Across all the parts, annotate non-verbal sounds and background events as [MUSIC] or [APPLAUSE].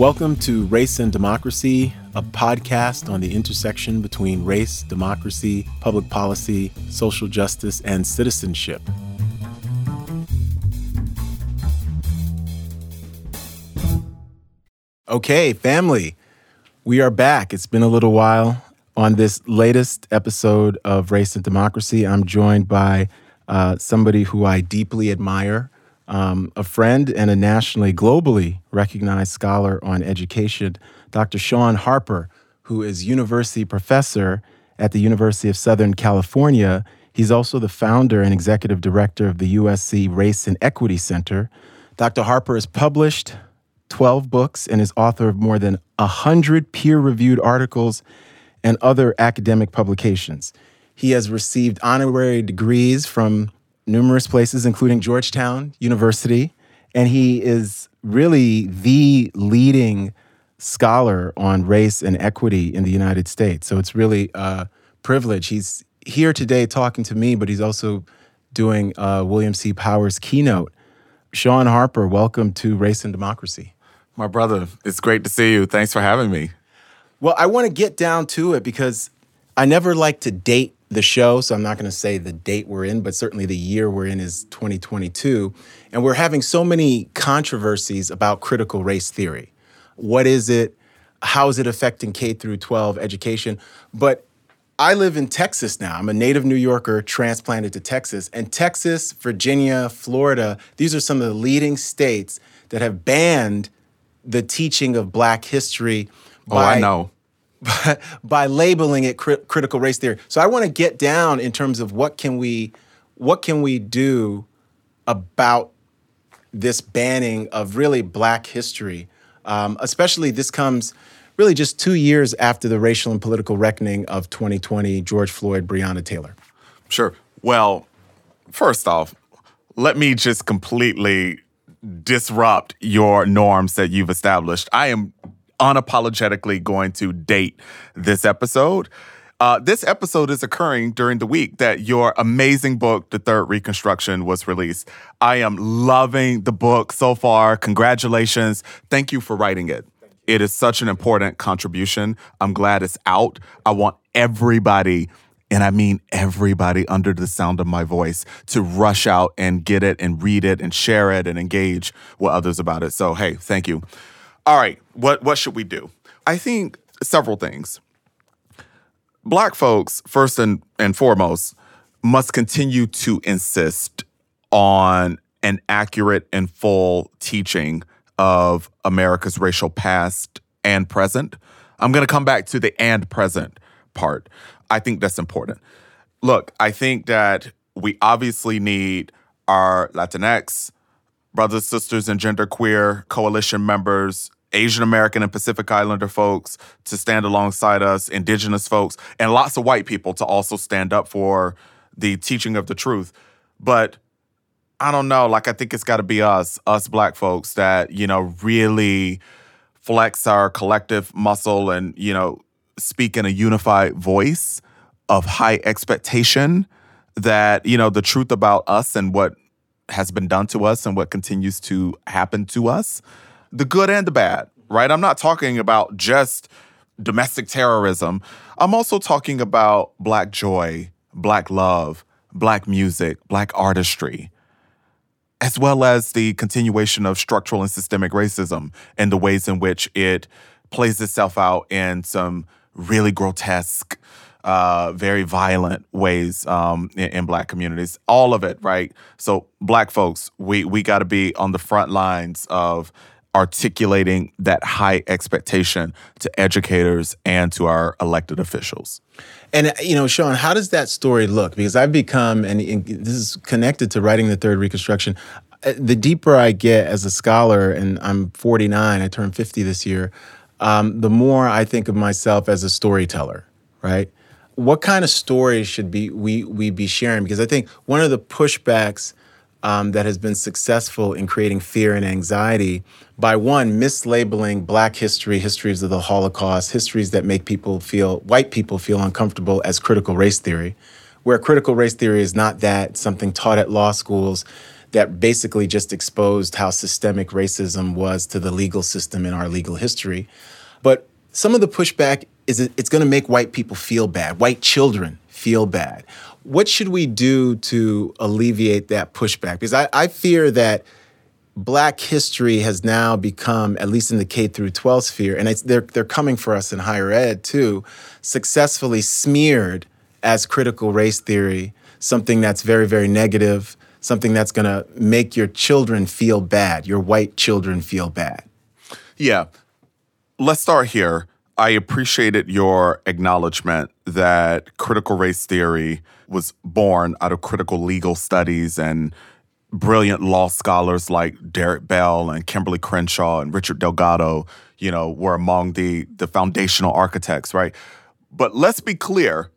Welcome to Race and Democracy, a podcast on the intersection between race, democracy, public policy, social justice, and citizenship. Okay, family, we are back. It's been a little while. On this latest episode of Race and Democracy, I'm joined by uh, somebody who I deeply admire um, a friend and a nationally, globally recognized scholar on education, Dr. Shaun Harper, who is university professor at the University of Southern California. He's also the founder and executive director of the USC Race and Equity Center. Dr. Harper has published 12 books and is author of more than 100 peer reviewed articles and other academic publications. He has received honorary degrees from numerous places, including Georgetown University, and he is really the leading scholar on race and equity in the United States. So it's really a privilege. He's here today talking to me, but he's also doing uh, William C. Powers' keynote. Shaun Harper, welcome to Race and Democracy. My brother, it's great to see you. Thanks for having me. Well, I want to get down to it because I never like to date the show, so I'm not going to say the date we're in, but certainly the year we're in is 2022. And we're having so many controversies about critical race theory. What is it? How is it affecting K through 12 education? But I live in Texas now. I'm a native New Yorker transplanted to Texas. And Texas, Virginia, Florida, these are some of the leading states that have banned the teaching of black history. Oh, I know by, [LAUGHS] by labeling it cri- critical race theory. So I want to get down in terms of what can we what can we do about this banning of really black history, um, especially this comes really just two years after the racial and political reckoning of 2020, George Floyd, Breonna Taylor. Sure. Well, first off, let me just completely disrupt your norms that you've established. I am unapologetically going to date this episode. Uh, this episode is occurring during the week that your amazing book, The Third Reconstruction, was released. I am loving the book so far. Congratulations. Thank you for writing it. It is such an important contribution. I'm glad it's out. I want everybody, and I mean everybody under the sound of my voice, to rush out and get it and read it and share it and engage with others about it. So, hey, thank you. All right, what what should we do? I think several things. Black folks, first and, and foremost, must continue to insist on an accurate and full teaching of America's racial past and present. I'm going to come back to the and present part. I think that's important. Look, I think that we obviously need our Latinx brothers, sisters, and genderqueer coalition members Asian American and Pacific Islander folks to stand alongside us, indigenous folks, and lots of white people to also stand up for the teaching of the truth. But I don't know, like I think it's got to be us, us black folks that, you know, really flex our collective muscle and, you know, speak in a unified voice of high expectation that, you know, the truth about us and what has been done to us and what continues to happen to us the good and the bad, right? I'm not talking about just domestic terrorism. I'm also talking about black joy, black love, black music, black artistry, as well as the continuation of structural and systemic racism and the ways in which it plays itself out in some really grotesque, uh, very violent ways um, in, in, black communities. All of it, right? So, black folks, we we got to be on the front lines of articulating that high expectation to educators and to our elected officials. And you know, Shaun, how does that story look? Because I've become, and this is connected to writing the third Reconstruction. Uh, the deeper I get as a scholar, and I'm 49, I turned 50 this year. Um, the more I think of myself as a storyteller, right? What kind of stories should be we we be sharing? Because I think one of the pushbacks um, that has been successful in creating fear and anxiety by one, mislabeling Black history, histories of the Holocaust, histories that make people feel, white people feel uncomfortable as critical race theory, where critical race theory is not that, something taught at law schools that basically just exposed how systemic racism was to the legal system in our legal history. But some of the pushback is it's going to make white people feel bad, white children feel bad. What should we do to alleviate that pushback? Because I, I fear that black history has now become, at least in the K through 12 sphere, and they're, they're coming for us in higher ed too, successfully smeared as critical race theory, something that's very, very negative, something that's going to make your children feel bad, your white children feel bad. Yeah. Let's start here. I appreciated your acknowledgement that critical race theory was born out of critical legal studies and brilliant law scholars like Derrick Bell and Kimberlé Crenshaw and Richard Delgado, you know, were among the the foundational architects, right? But let's be clear,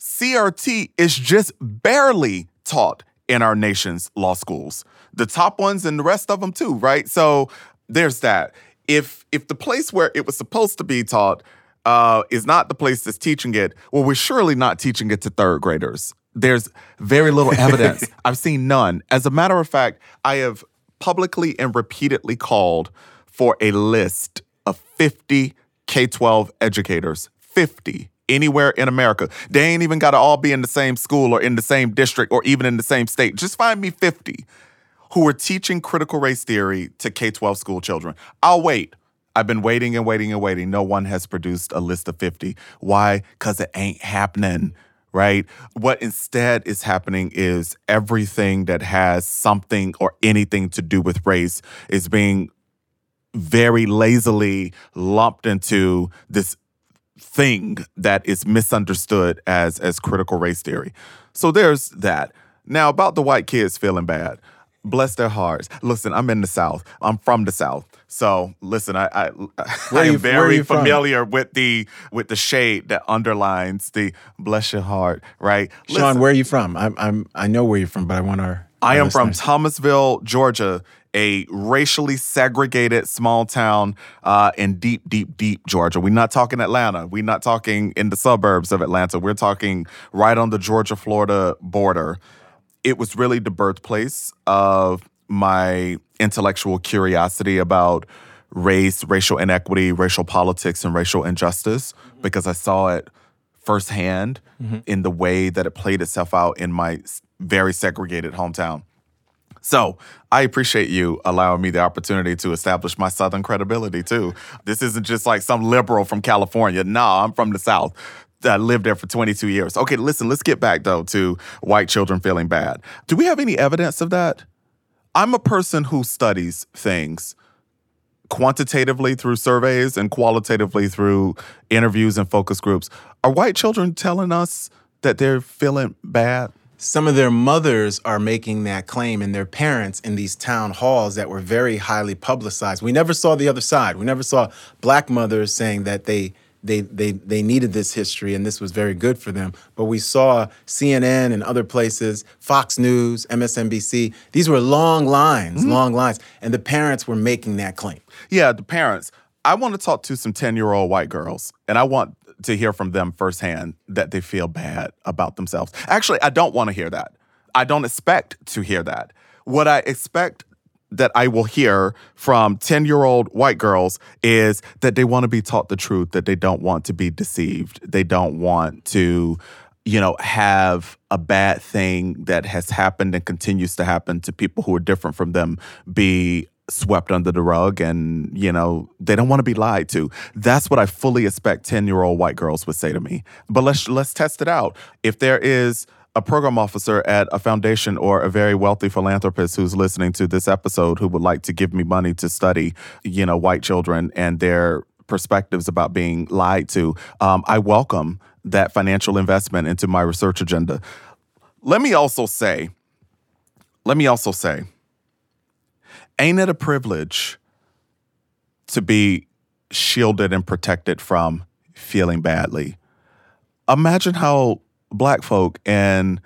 CRT is just barely taught in our nation's law schools. The top ones and the rest of them too, right? So there's that. If if the place where it was supposed to be taught uh, is not the place that's teaching it, well, we're surely not teaching it to third graders. There's very little [LAUGHS] evidence. I've seen none. As a matter of fact, I have publicly and repeatedly called for a list of 50 K 12 educators. 50 anywhere in America. They ain't even got to all be in the same school or in the same district or even in the same state. Just find me 50 who were teaching critical race theory to K 12 school children. I'll wait. I've been waiting and waiting and waiting. No one has produced a list of 50. Why? Because it ain't happening, right? What instead is happening is everything that has something or anything to do with race is being very lazily lumped into this thing that is misunderstood as as critical race theory. So there's that. Now about the white kids feeling bad. Bless their hearts. Listen, I'm in the South. I'm from the South. So listen, I I, I am very familiar from? with the with the shade that underlines the bless your heart, right? Listen, Shaun, where are you from? I'm I'm I know where you're from, but I want our I am from Thomasville, Georgia, a racially segregated small town uh, in deep, deep, deep Georgia. We're not talking Atlanta. We're not talking in the suburbs of Atlanta. We're talking right on the Georgia Florida border. It was really the birthplace of my intellectual curiosity about race, racial inequity, racial politics, and racial injustice because I saw it firsthand mm-hmm. in the way that it played itself out in my very segregated hometown. So I appreciate you allowing me the opportunity to establish my Southern credibility too. This isn't just like some liberal from California. No, I'm from the South. I lived there for 22 years. Okay, listen, let's get back though to white children feeling bad. Do we have any evidence of that? I'm a person who studies things quantitatively through surveys and qualitatively through interviews and focus groups. Are white children telling us that they're feeling bad? some of their mothers are making that claim and their parents in these town halls that were very highly publicized. We never saw the other side. We never saw black mothers saying that they they they they needed this history and this was very good for them. But we saw CNN and other places, Fox News, MSNBC. These were long lines, mm-hmm. long lines, and the parents were making that claim. Yeah, the parents. I want to talk to some 10-year-old white girls and I want to hear from them firsthand that they feel bad about themselves. Actually, I don't want to hear that. I don't expect to hear that. What I expect that I will hear from 10 year old white girls is that they want to be taught the truth, that they don't want to be deceived. They don't want to, you know, have a bad thing that has happened and continues to happen to people who are different from them be swept under the rug and you know they don't want to be lied to. That's what i fully expect 10 year old white girls would say to me. But let's let's test it out. If there is a program officer at a foundation or a very wealthy philanthropist who's listening to this episode who would like to give me money to study you know white children and their perspectives about being lied to um, i welcome that financial investment into my research agenda let me also say let me also say ain't it a privilege to be shielded and protected from feeling badly? Imagine how black folk and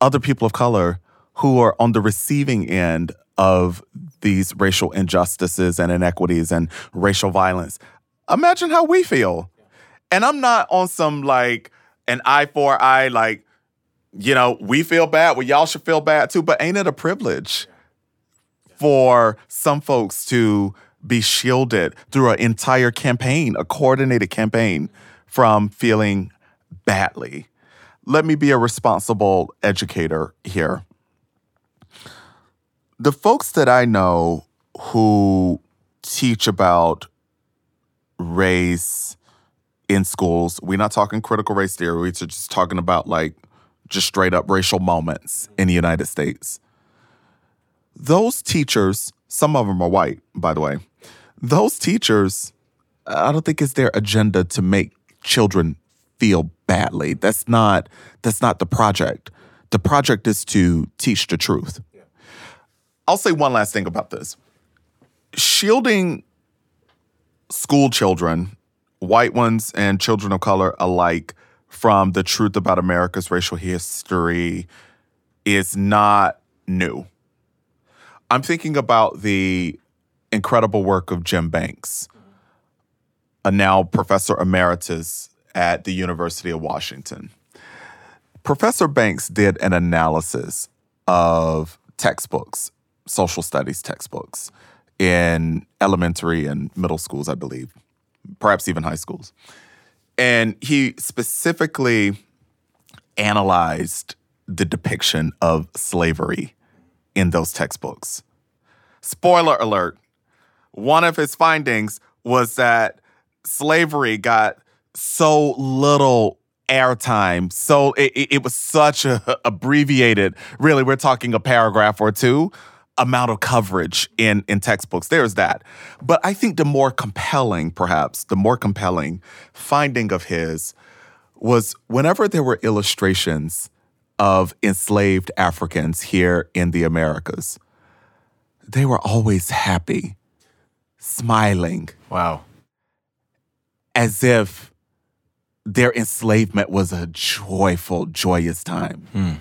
other people of color who are on the receiving end of these racial injustices and inequities and racial violence. Imagine how we feel. And I'm not on some like an eye for eye, like you know, we feel bad. Well, y'all should feel bad too. But ain't it a privilege for some folks to be shielded through an entire campaign, a coordinated campaign, from feeling badly? Let me be a responsible educator here. The folks that I know who teach about race in schools, we're not talking critical race theory, we're just talking about like just straight up racial moments in the United States. Those teachers, some of them are white, by the way, those teachers, I don't think it's their agenda to make children feel badly. That's not that's not the project. The project is to teach the truth. Yeah. I'll say one last thing about this. Shielding school children, white ones and children of color alike, from the truth about America's racial history is not new. I'm thinking about the incredible work of Jim Banks, a now professor emeritus at the University of Washington. Professor Banks did an analysis of textbooks, social studies textbooks, in elementary and middle schools, I believe, perhaps even high schools. And he specifically analyzed the depiction of slavery in those textbooks. Spoiler alert one of his findings was that slavery got so little airtime. So it, it, was such a [LAUGHS] abbreviated, really, we're talking a paragraph or two amount of coverage in in textbooks. There's that. But I think the more compelling, perhaps, the more compelling finding of his was whenever there were illustrations of enslaved Africans here in the Americas, they were always happy, smiling. Wow. As if their enslavement was a joyful, joyous time. Hmm.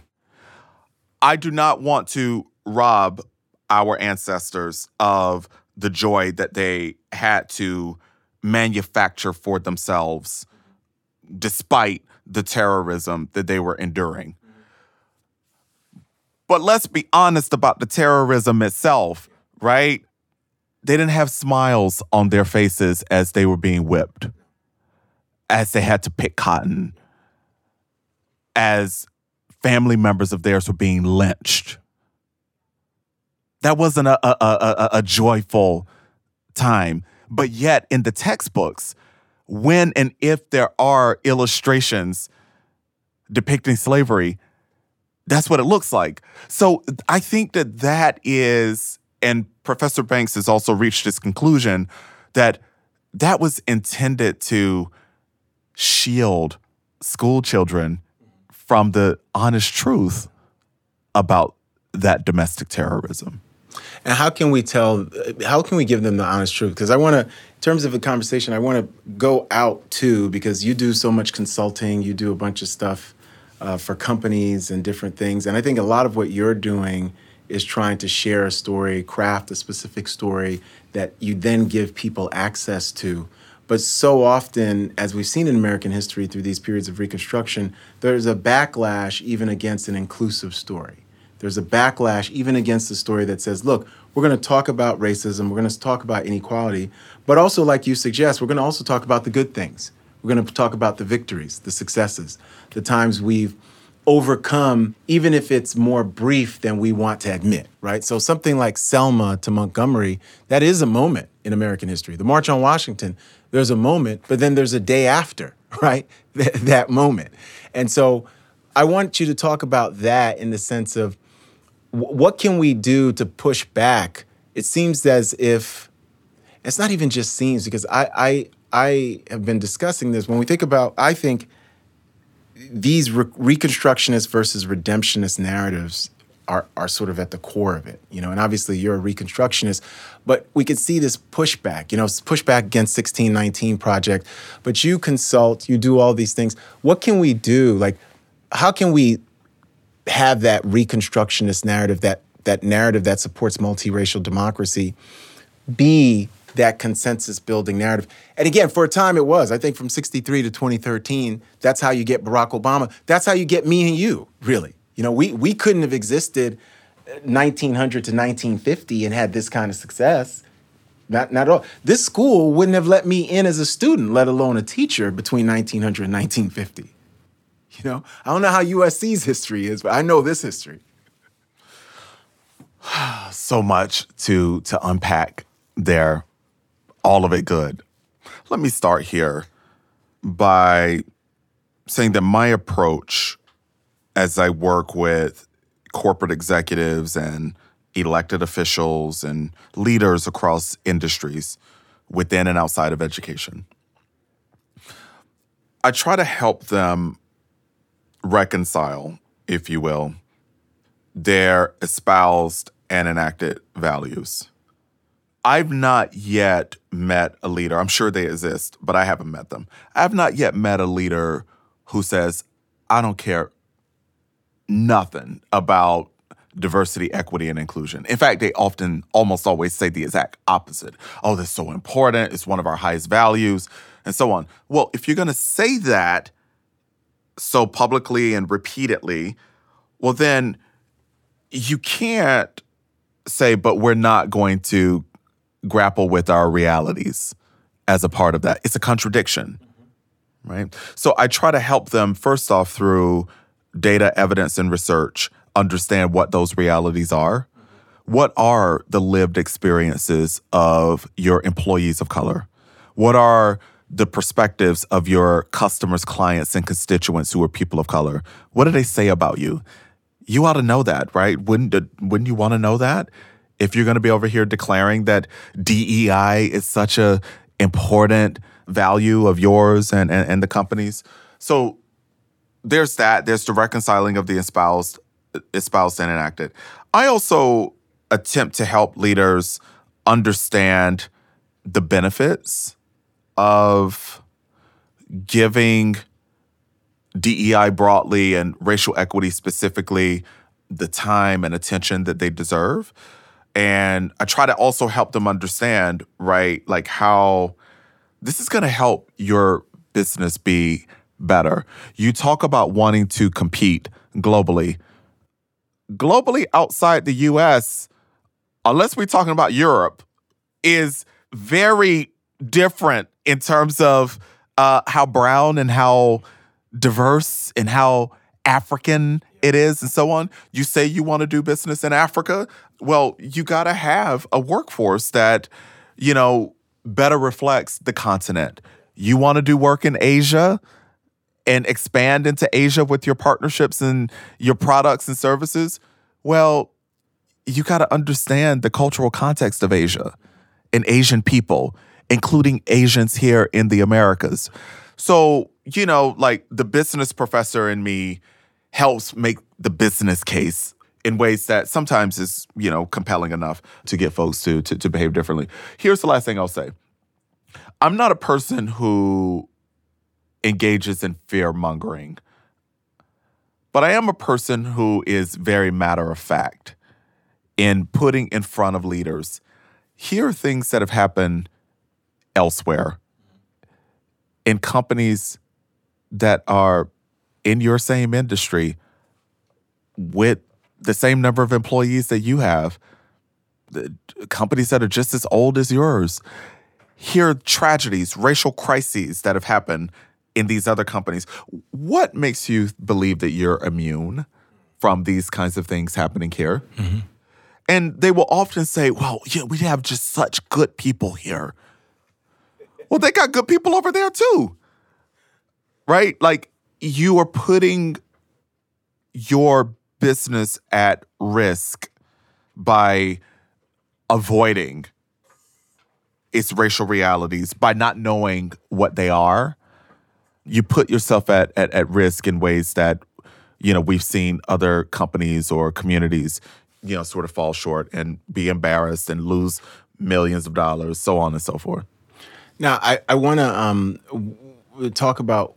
I do not want to rob our ancestors of the joy that they had to manufacture for themselves despite the terrorism that they were enduring. But let's be honest about the terrorism itself, right? They didn't have smiles on their faces as they were being whipped, as they had to pick cotton, as family members of theirs were being lynched that wasn't a, a, a, a joyful time. But yet, in the textbooks, when and if there are illustrations depicting slavery, that's what it looks like. So I think that that is, and Professor Banks has also reached this conclusion that that was intended to shield school children from the honest truth about that domestic terrorism. And how can we tell, how can we give them the honest truth? Because I want to, in terms of a conversation, I want to go out too, because you do so much consulting, you do a bunch of stuff uh, for companies and different things. And I think a lot of what you're doing is trying to share a story, craft a specific story that you then give people access to. But so often, as we've seen in American history through these periods of Reconstruction, there's a backlash even against an inclusive story. There's a backlash even against the story that says, look, we're going to talk about racism, we're going to talk about inequality, but also, like you suggest, we're going to also talk about the good things. We're going to talk about the victories, the successes, the times we've overcome, even if it's more brief than we want to admit, right? So, something like Selma to Montgomery, that is a moment in American history. The March on Washington, there's a moment, but then there's a day after, [LAUGHS] right? that moment. And so, I want you to talk about that in the sense of what can we do to push back? It seems as if it's not even just seems because I I I have been discussing this when we think about I think these re- reconstructionist versus redemptionist narratives are are sort of at the core of it, you know. And obviously, you're a reconstructionist, but we could see this pushback, you know, pushback against 1619 project. But you consult, you do all these things. What can we do? Like, how can we have that reconstructionist narrative, that that narrative that supports multiracial democracy, be that consensus building narrative. And again, for a time it was. I think from 63 to 2013, that's how you get Barack Obama. That's how you get me and you, really. You know, we we couldn't have existed 1900 to 1950 and had this kind of success. Not, not at all. This school wouldn't have let me in as a student, let alone a teacher, between 1900 and 1950. You know, I don't know how USC's history is, but I know this history. [SIGHS] so much to to unpack there, all of it good. Let me start here by saying that my approach as I work with corporate executives and elected officials and leaders across industries within and outside of education. I try to help them reconcile, if you will, their espoused and enacted values. I've not yet met a leader, I'm sure they exist, but I haven't met them. I've not yet met a leader who says, I don't care nothing about diversity, equity, and inclusion. In fact, they often, almost always say the exact opposite. Oh, that's so important. It's one of our highest values, and so on. Well, if you're going to say that so publicly and repeatedly, well, then you can't say, but we're not going to grapple with our realities as a part of that. It's a contradiction, right? So I try to help them, first off, through data, evidence, and research understand what those realities are. What are the lived experiences of your employees of color? What are the perspectives of your customers, clients, and constituents who are people of color? What do they say about you? You ought to know that, right? Wouldn't wouldn't you want to know that? If you're going to be over here declaring that DEI is such a important value of yours and, and, and the company's. So there's that. There's the reconciling of the espoused espoused and enacted. I also attempt to help leaders understand the benefits of giving DEI broadly and racial equity specifically the time and attention that they deserve. And I try to also help them understand, right, like how this is going to help your business be better. You talk about wanting to compete globally globally outside the US, unless we're talking about Europe, is very different in terms of uh, how brown and how diverse and how African it is and so on. You say you want to do business in Africa. Well, you got to have a workforce that, you know, better reflects the continent. You want to do work in Asia and expand into Asia with your partnerships and your products and services, well, you got to understand the cultural context of Asia and Asian people, including Asians here in the Americas. So, you know, like the business professor in me helps make the business case in ways that sometimes is, you know, compelling enough to get folks to, to, to behave differently. Here's the last thing I'll say. I'm not a person who engages in fear mongering. But I am a person who is very matter of fact in putting in front of leaders here are things that have happened elsewhere in companies that are in your same industry with the same number of employees that you have, companies that are just as old as yours. Here are tragedies, racial crises that have happened in these other companies. What makes you believe that you're immune from these kinds of things happening here? Mm-hmm. And they will often say, well, yeah, we have just such good people here. Well, they got good people over there too. Right? Like you are putting your business at risk by avoiding its racial realities, by not knowing what they are you put yourself at, at, at risk in ways that, you know, we've seen other companies or communities, you know, sort of fall short and be embarrassed and lose millions of dollars, so on and so forth. Now, I, I want to um, talk about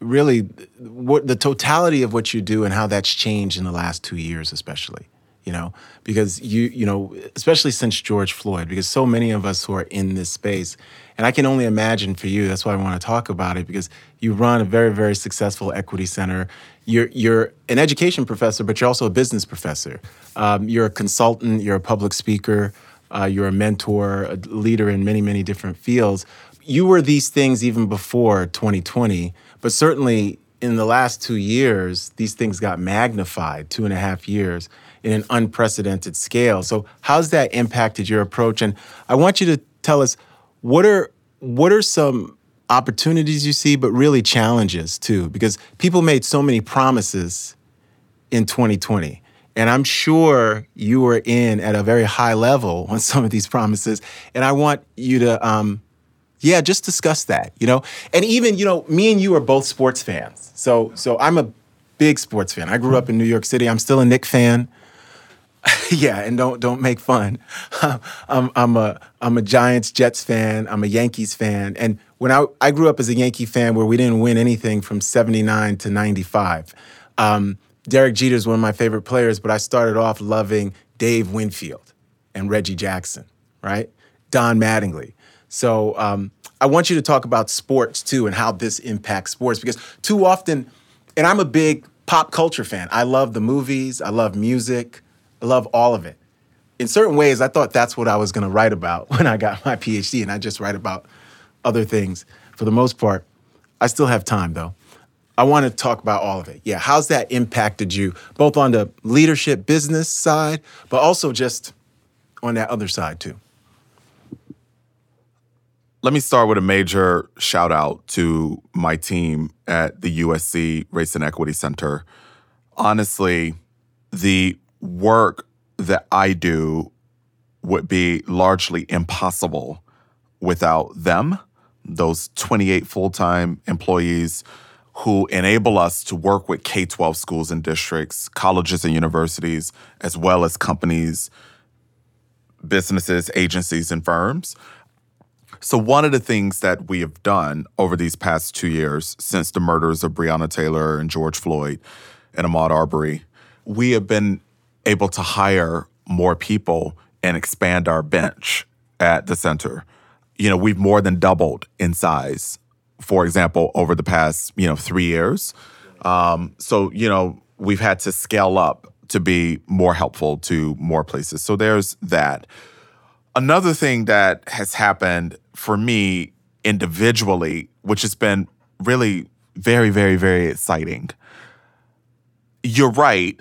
really what the totality of what you do and how that's changed in the last two years, especially. You know, because you, you know, especially since George Floyd, because so many of us who are in this space, and I can only imagine for you, that's why I want to talk about it, because you run a very, very successful equity center. You're, you're an education professor, but you're also a business professor. Um, you're a consultant, you're a public speaker, uh, you're a mentor, a leader in many, many different fields. You were these things even before 2020, but certainly in the last two years, these things got magnified, two and a half years in an unprecedented scale. So how's that impacted your approach? And I want you to tell us what are what are some opportunities you see, but really challenges too, because people made so many promises in 2020. And I'm sure you were in at a very high level [LAUGHS] on some of these promises. And I want you to, um, yeah, just discuss that, you know? And even, you know, me and you are both sports fans. So, so I'm a big sports fan. I grew up in New York City. I'm still a Knick fan. [LAUGHS] yeah, and don't don't make fun. [LAUGHS] I'm I'm a I'm a Giants Jets fan. I'm a Yankees fan. And when I I grew up as a Yankee fan, where we didn't win anything from '79 to '95. Um, Derek Jeter is one of my favorite players, but I started off loving Dave Winfield and Reggie Jackson, right? Don Mattingly. So um, I want you to talk about sports too and how this impacts sports because too often, and I'm a big pop culture fan. I love the movies. I love music. Love all of it. In certain ways, I thought that's what I was going to write about [LAUGHS] when I got my PhD, and I just write about other things for the most part. I still have time though. I want to talk about all of it. Yeah, how's that impacted you, both on the leadership business side, but also just on that other side too? Let me start with a major shout out to my team at the USC Race and Equity Center. Honestly, the work that I do would be largely impossible without them, those 28 full time employees who enable us to work with K 12 schools and districts, colleges and universities, as well as companies, businesses, agencies, and firms. So, one of the things that we have done over these past two years since the murders of Breonna Taylor and George Floyd and Ahmaud Arbery, we have been able to hire more people and expand our bench at the center. You know, we've more than doubled in size, for example, over the past, you know, three years. Um, so, you know, we've had to scale up to be more helpful to more places. So there's that. Another thing that has happened for me individually, which has been really very, very, very exciting. You're right.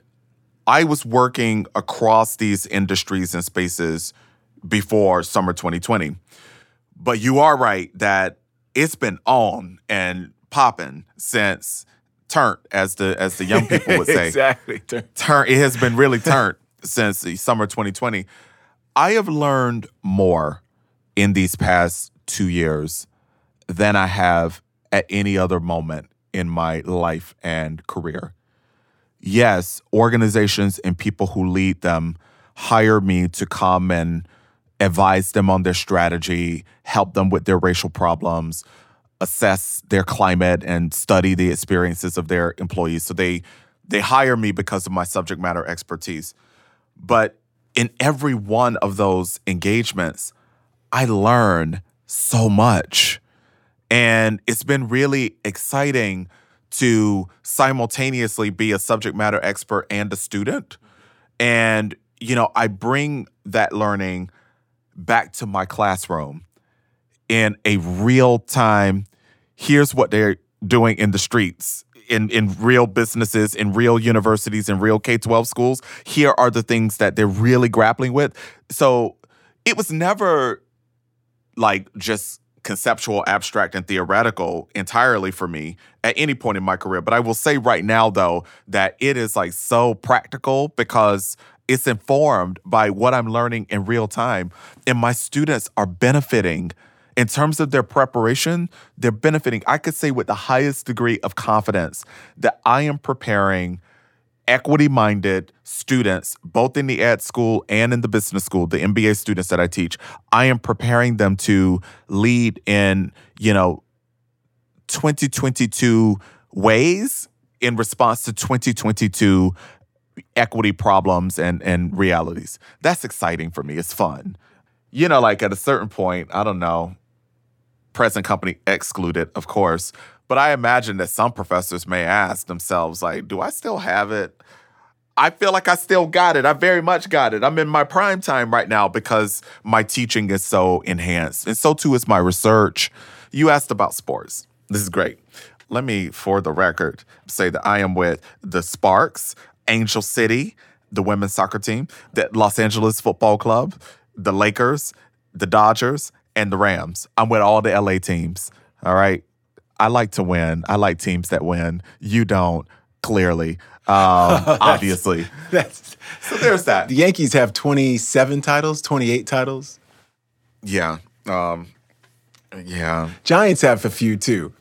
I was working across these industries and spaces before summer 2020. But you are right that it's been on and popping since turned, as the as the young people would say. [LAUGHS] exactly. Turn it has been really turned since the summer 2020. I have learned more in these past two years than I have at any other moment in my life and career yes, organizations and people who lead them hire me to come and advise them on their strategy, help them with their racial problems, assess their climate and study the experiences of their employees. So they they hire me because of my subject matter expertise. But in every one of those engagements, I learn so much. And it's been really exciting to simultaneously be a subject matter expert and a student. And, you know, I bring that learning back to my classroom in a real time. Here's what they're doing in the streets. In, in real businesses, in real universities, in real K 12 schools, here are the things that they're really grappling with. So it was never like just conceptual, abstract, and theoretical entirely for me at any point in my career. But I will say right now, though, that it is like so practical because it's informed by what I'm learning in real time. And my students are benefiting in terms of their preparation, they're benefiting. I could say with the highest degree of confidence that I am preparing equity minded students, both in the ed school and in the business school, the MBA students that I teach, I am preparing them to lead in, you know, 2022 ways in response to 2022 equity problems and and realities. That's exciting for me. It's fun. You know, like at a certain point, I don't know, present company excluded, of course. But I imagine that some professors may ask themselves, like, do I still have it? I feel like I still got it. I very much got it. I'm in my prime time right now because my teaching is so enhanced. And so too is my research. You asked about sports. This is great. Let me, for the record, say that I am with the Sparks, Angel City, the women's soccer team, the Los Angeles Football Club, the Lakers, the Dodgers, and the Rams. I'm with all the LA teams. All right. I like to win. I like teams that win. You don't, clearly, um, [LAUGHS] obviously. That's So there's that. the Yankees have 27 titles, 28 titles. Yeah. Um, yeah. Giants have a few too.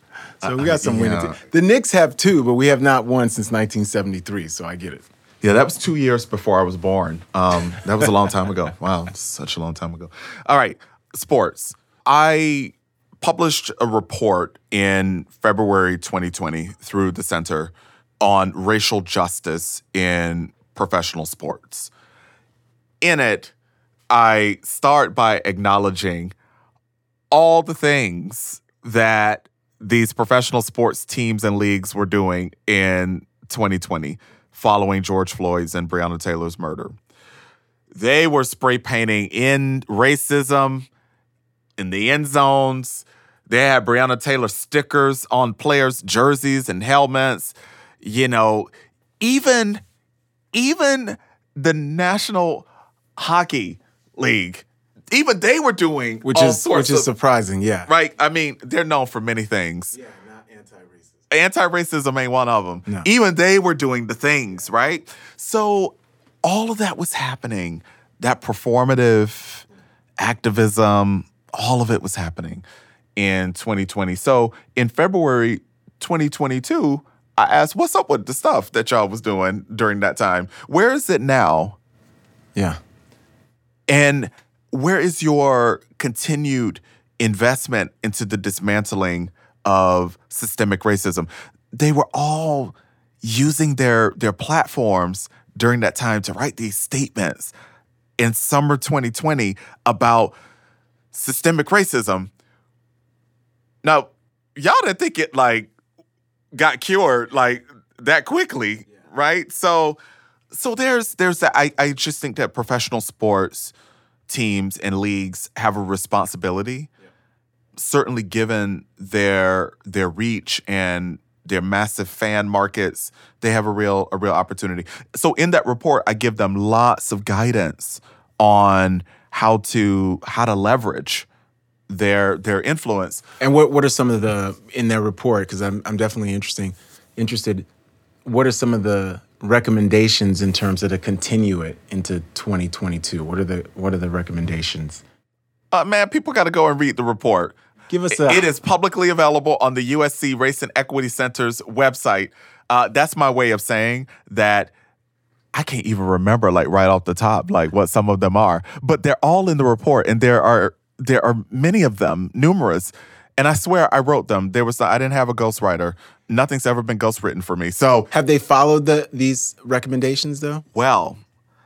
So we got some winning. yeah. te- The Knicks have two, but we have not won since 1973. So I get it. Yeah, that was two years before I was born. Um, that was a long time ago. Wow, such a long time ago. All right, sports. I published a report in February 2020 through the Center on racial justice in professional sports. In it, I start by acknowledging all the things that these professional sports teams and leagues were doing in 2020 following George Floyd's and Breonna Taylor's murder. They were spray painting in racism in the end zones. They had Breonna Taylor stickers on players' jerseys and helmets. You know, even even the National Hockey League, even they were doing Which all is sorts which is of surprising. Yeah. right. I mean, they're known for many things. Yeah, not anti-racist. Anti-racism ain't one of them. No. Even they were doing the things, right? So all of that was happening. That performative activism, all of it was happening in 2020. So in February 2022, I asked, "What's up with the stuff that y'all was doing during that time? Where is it now?" Yeah. And where is your continued investment into the dismantling of systemic racism? They were all using their their platforms during that time to write these statements in summer 2020 about systemic racism. Now, y'all didn't think it like got cured like that quickly, right? So so there's there's that I, I just think that professional sports teams and leagues have a responsibility certainly given their their reach and their massive fan markets they have a real a real opportunity so in that report i give them lots of guidance on how to how to leverage their their influence And what what are some of the in their report? Because I'm I'm definitely interesting interested. What are some of the recommendations in terms of to continue it into 2022? What are the what are the recommendations? uh, man people got to go and read the report Give us a It is publicly available on the USC Race and Equity Center's website. Uh, that's my way of saying that I can't even remember, like right off the top, like what some of them are. But they're all in the report, and there are there are many of them, numerous. And I swear I wrote them. There was I didn't have a ghostwriter. Nothing's ever been ghostwritten for me. So Have they followed the these recommendations though? well,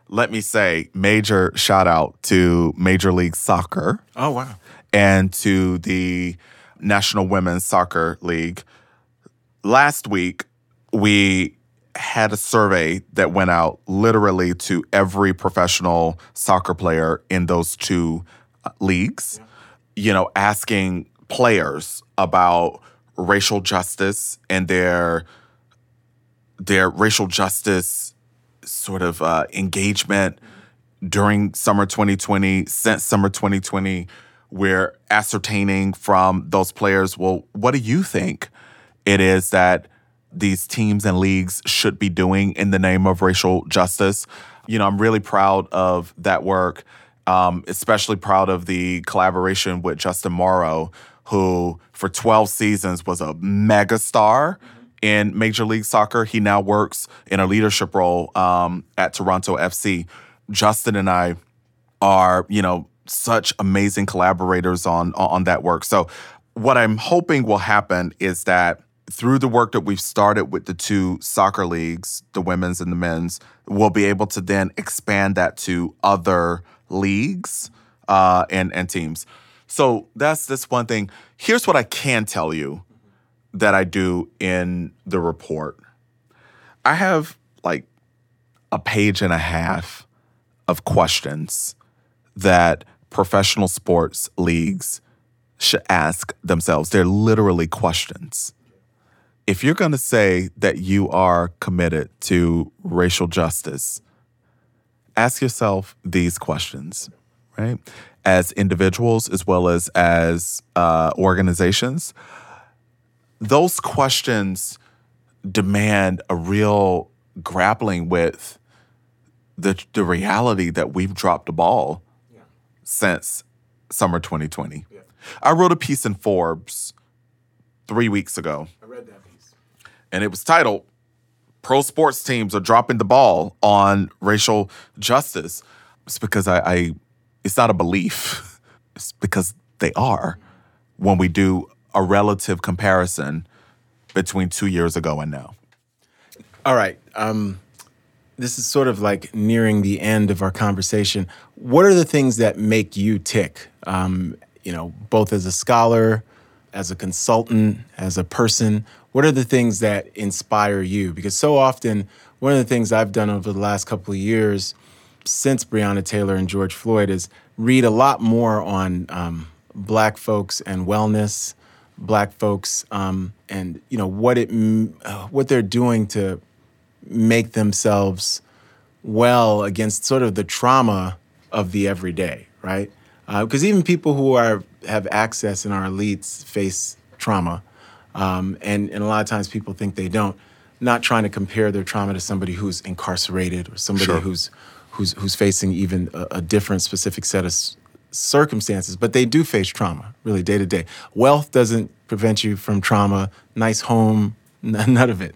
let me say major shout out to Major League Soccer. Oh wow. and to the National Women's Soccer League. Last week, we had a survey that went out literally to every professional soccer player in those two uh, leagues, you know, asking players about racial justice and their their racial justice sort of uh, engagement during summer 2020, since summer 2020, we're ascertaining from those players, well, what do you think it is that these teams and leagues should be doing in the name of racial justice? You know, I'm really proud of that work, um, especially proud of the collaboration with Justin Morrow, who for 12 seasons was a megastar in Major League Soccer. He now works in a leadership role um, at Toronto FC. Justin and I are, you know, such amazing collaborators on on that work. So what I'm hoping will happen is that through the work that we've started with the two soccer leagues, the women's and the men's, we'll be able to then expand that to other leagues uh, and and teams. So that's this one thing. Here's what I can tell you that I do in the report. I have like a page and a half of questions that professional sports leagues should ask themselves. They're literally questions. If you're going to say that you are committed to racial justice, ask yourself these questions, right? As individuals as well as as uh, organizations, those questions demand a real grappling with the the reality that we've dropped the ball yeah. since summer 2020. Yeah. I wrote a piece in Forbes three weeks ago. I read that piece. And it was titled Pro Sports Teams Are Dropping the Ball on Racial Justice. It's because I, I it's not a belief. [LAUGHS] It's because they are when we do a relative comparison between two years ago and now. All right. Um, this is sort of like nearing the end of our conversation. What are the things that make you tick? Um, you know, both as a scholar, as a consultant, as a person. What are the things that inspire you? Because so often, one of the things I've done over the last couple of years since Breonna Taylor and George Floyd is read a lot more on um, Black folks and wellness, Black folks, um, and you know what it uh, what they're doing to make themselves well against sort of the trauma of the everyday, right? Because uh, even people who are have access in our elites face trauma, um, and and a lot of times people think they don't. Not trying to compare their trauma to somebody who's incarcerated or somebody sure. who's who's who's facing even a, a different specific set of circumstances, but they do face trauma really day to day. Wealth doesn't prevent you from trauma. Nice home, [LAUGHS] none of it.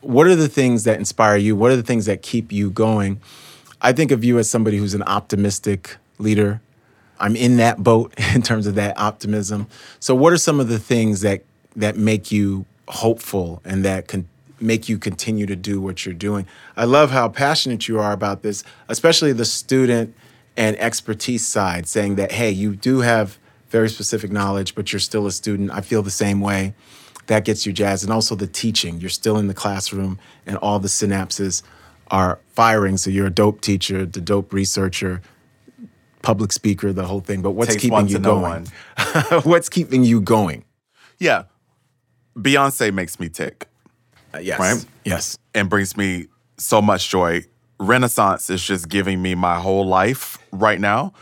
What are the things that inspire you? What are the things that keep you going? I think of you as somebody who's an optimistic leader. I'm in that boat [LAUGHS] in terms of that optimism. So, what are some of the things that that make you hopeful and that can make you continue to do what you're doing? I love how passionate you are about this, especially the student and expertise side, saying that hey, you do have very specific knowledge, but you're still a student. I feel the same way that gets you jazzed. And also the teaching. You're still in the classroom and all the synapses are firing. So you're a dope teacher, the dope researcher, public speaker, the whole thing. But what's Takes keeping you going? [LAUGHS] what's keeping you going? Yeah. Beyonce makes me tick. Uh, yes. Right? Yes. And brings me so much joy. Renaissance is just giving me my whole life right now.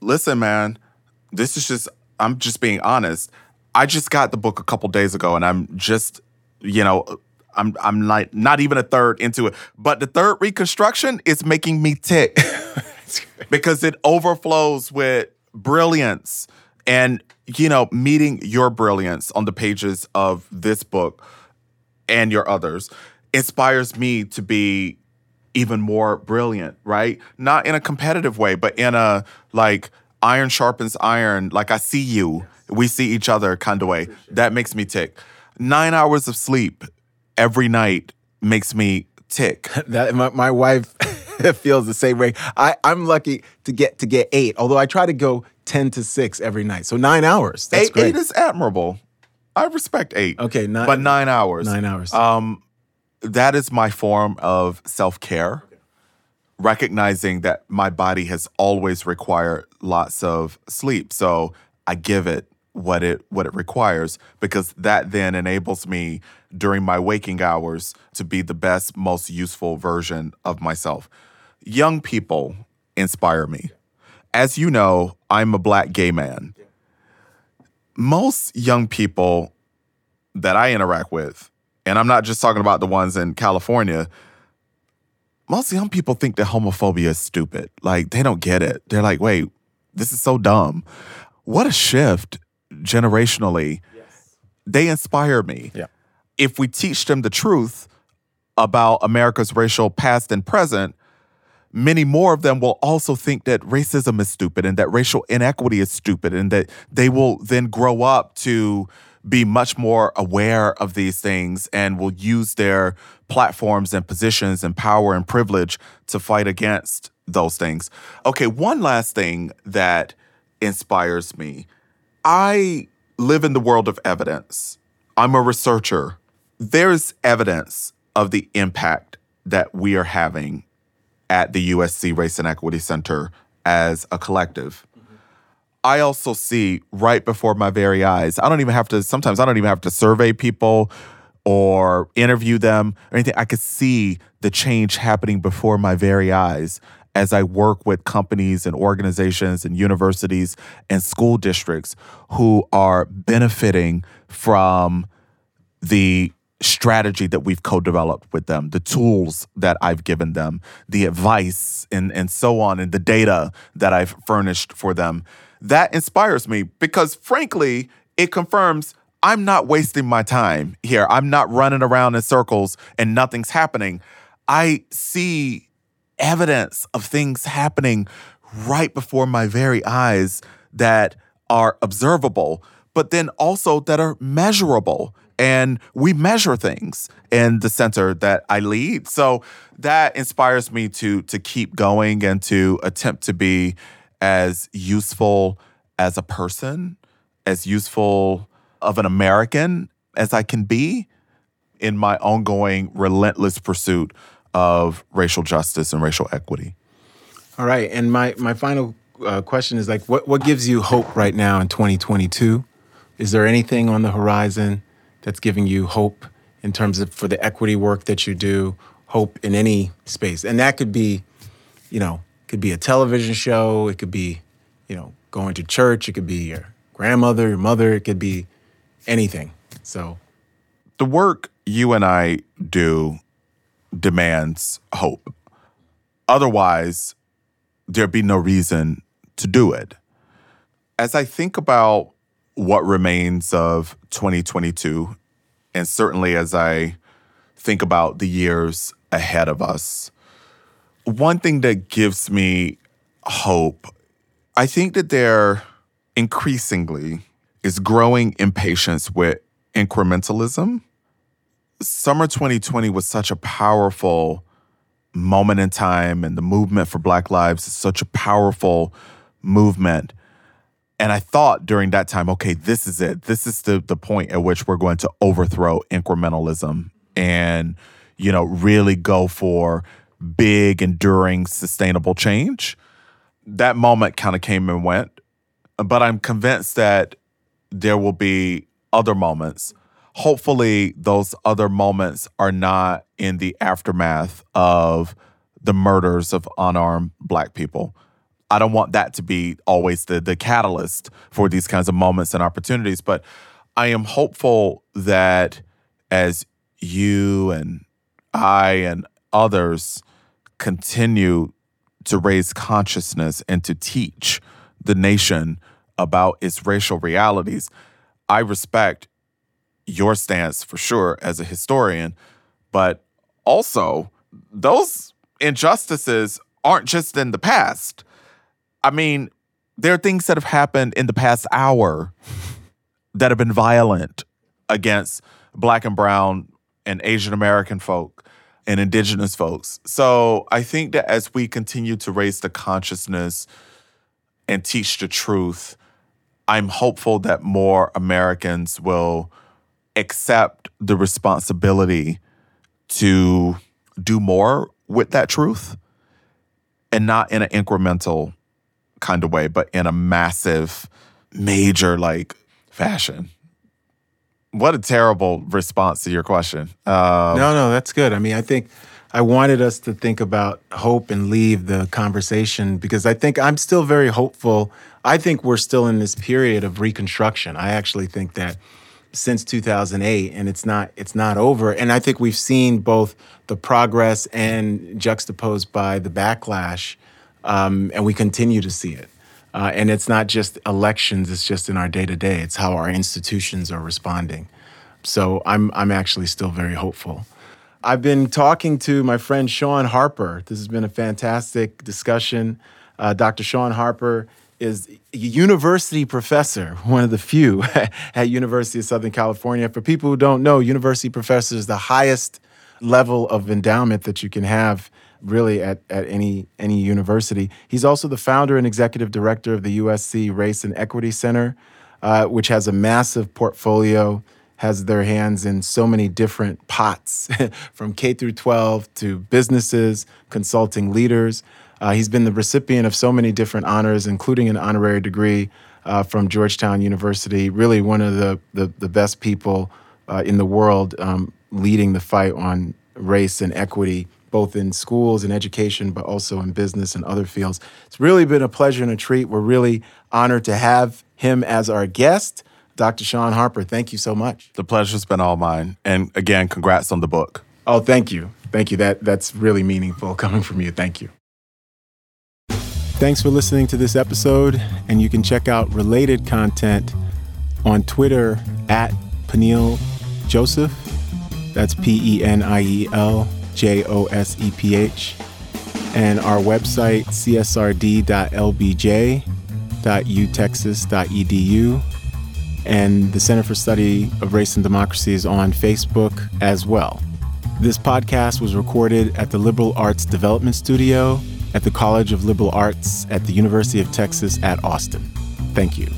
Listen, man, this is just, I'm just being honest. I just got the book a couple days ago, and I'm just, you know, I'm I'm like not even a third into it. But the third reconstruction is making me tick [LAUGHS] because it overflows with brilliance and you know meeting your brilliance on the pages of this book and your others inspires me to be even more brilliant right not in a competitive way but in a like iron sharpens iron like i see you we see each other kind of way. That makes me tick. Nine hours of sleep every night makes me tick. [LAUGHS] that my, my wife [LAUGHS] feels the same way. I, I'm lucky to get to get eight, although I try to go ten to six every night. So nine hours. That's eight, great. Eight is admirable. I respect eight. Okay, nine, but nine hours. Nine hours. Um, that is my form of self care. Okay. Recognizing that my body has always required lots of sleep, so I give it what it what it requires because that then enables me during my waking hours to be the best most useful version of myself. Young people inspire me. As you know i'm a black gay man. Most young people that i interact with and i'm not just talking about the ones in california most young people think that homophobia is stupid. Like they don't get it. They're like wait this is so dumb. What a shift generationally, yes. they inspire me. Yeah. If we teach them the truth about America's racial past and present, many more of them will also think that racism is stupid and that racial inequity is stupid and that they will then grow up to be much more aware of these things and will use their platforms and positions and power and privilege to fight against those things. Okay, one last thing that inspires me. I live in the world of evidence. I'm a researcher. There's evidence of the impact that we are having at the USC Race and Equity Center as a collective. Mm-hmm. I also see right before my very eyes. I don't even have to, sometimes I don't even have to survey people or interview them or anything. I could see the change happening before my very eyes as I work with companies and organizations and universities and school districts who are benefiting from the strategy that we've co-developed with them, the tools that I've given them, the advice and, and so on, and the data that I've furnished for them. That inspires me because frankly, it confirms I'm not wasting my time here. I'm not running around in circles and nothing's happening. I see evidence of things happening right before my very eyes that are observable, but then also that are measurable and we measure things in the center that I lead. So that inspires me to to keep going and to attempt to be as useful as a person, as useful of an American as I can be in my ongoing relentless pursuit of racial justice and racial equity. All right, and my my final uh, question is like, what what gives you hope right now in 2022? Is there anything on the horizon that's giving you hope in terms of for the equity work that you do, hope in any space. And that could be, you know, could be a television show, it could be, you know, going to church, it could be your grandmother, your mother, it could be anything. So the work you and I do demands hope. Otherwise, there'd be no reason to do it. As I think about what remains of 2022, and certainly as I think about the years ahead of us, one thing that gives me hope, I think that there increasingly is growing impatience with incrementalism. Summer 2020 was such a powerful moment in time, and the movement for Black Lives is such a powerful movement and I thought during that time, okay, this is it. This is the the point at which we're going to overthrow incrementalism and you know really go for big, enduring, sustainable change. That moment kind of came and went, but I'm convinced that there will be other moments. Hopefully, those other moments are not in the aftermath of the murders of unarmed Black people I don't want that to be always the the catalyst for these kinds of moments and opportunities. But I am hopeful that as you and I and others continue to raise consciousness and to teach the nation about its racial realities, I respect your stance for sure as a historian, but also those injustices aren't just in the past. I mean, there are things that have happened in the past hour that have been violent against black and brown and Asian American folk and indigenous folks. So I think that as we continue to raise the consciousness and teach the truth, I'm hopeful that more Americans will accept the responsibility to do more with that truth and not in an incremental kind of way, but in a massive, major like fashion. What a terrible response to your question. Um, no, no, that's good. I mean, I think I wanted us to think about hope and leave the conversation because I think I'm still very hopeful. I think we're still in this period of reconstruction. I actually think that since 2008 and it's not it's not over and I think we've seen both the progress and juxtaposed by the backlash um, and we continue to see it. Uh, and it's not just elections; it's just in our day to day. It's how our institutions are responding. So I'm I'm actually still very hopeful. I've been talking to my friend Shaun Harper. This has been a fantastic discussion. Uh, Dr. Shaun Harper is a university professor, [LAUGHS] one of the few [LAUGHS] at University of Southern California. For people who don't know, university professor is the highest level of endowment that you can have really at, at any any university. He's also the founder and executive director of the USC Race and Equity Center, uh, which has a massive portfolio, has their hands in so many different pots, [LAUGHS] from K through 12 to businesses, consulting leaders. Uh, he's been the recipient of so many different honors, including an honorary degree uh, from Georgetown University. Really, one of the the, the best people uh, in the world um, leading the fight on race and equity, both in schools and education, but also in business and other fields. It's really been a pleasure and a treat. We're really honored to have him as our guest. Dr. Shaun Harper, thank you so much. The pleasure's been all mine. And again, congrats on the book. Oh, thank you. Thank you. That that's really meaningful [LAUGHS] coming from you. Thank you. Thanks for listening to this episode, and you can check out related content on Twitter at Peniel Joseph. That's P E N I E L J O S E P H. And our website, csrd.lbj.utexas.edu. And the Center for Study of Race and Democracy is on Facebook as well. This podcast was recorded at the Liberal Arts Development Studio at the College of Liberal Arts at the University of Texas at Austin. Thank you.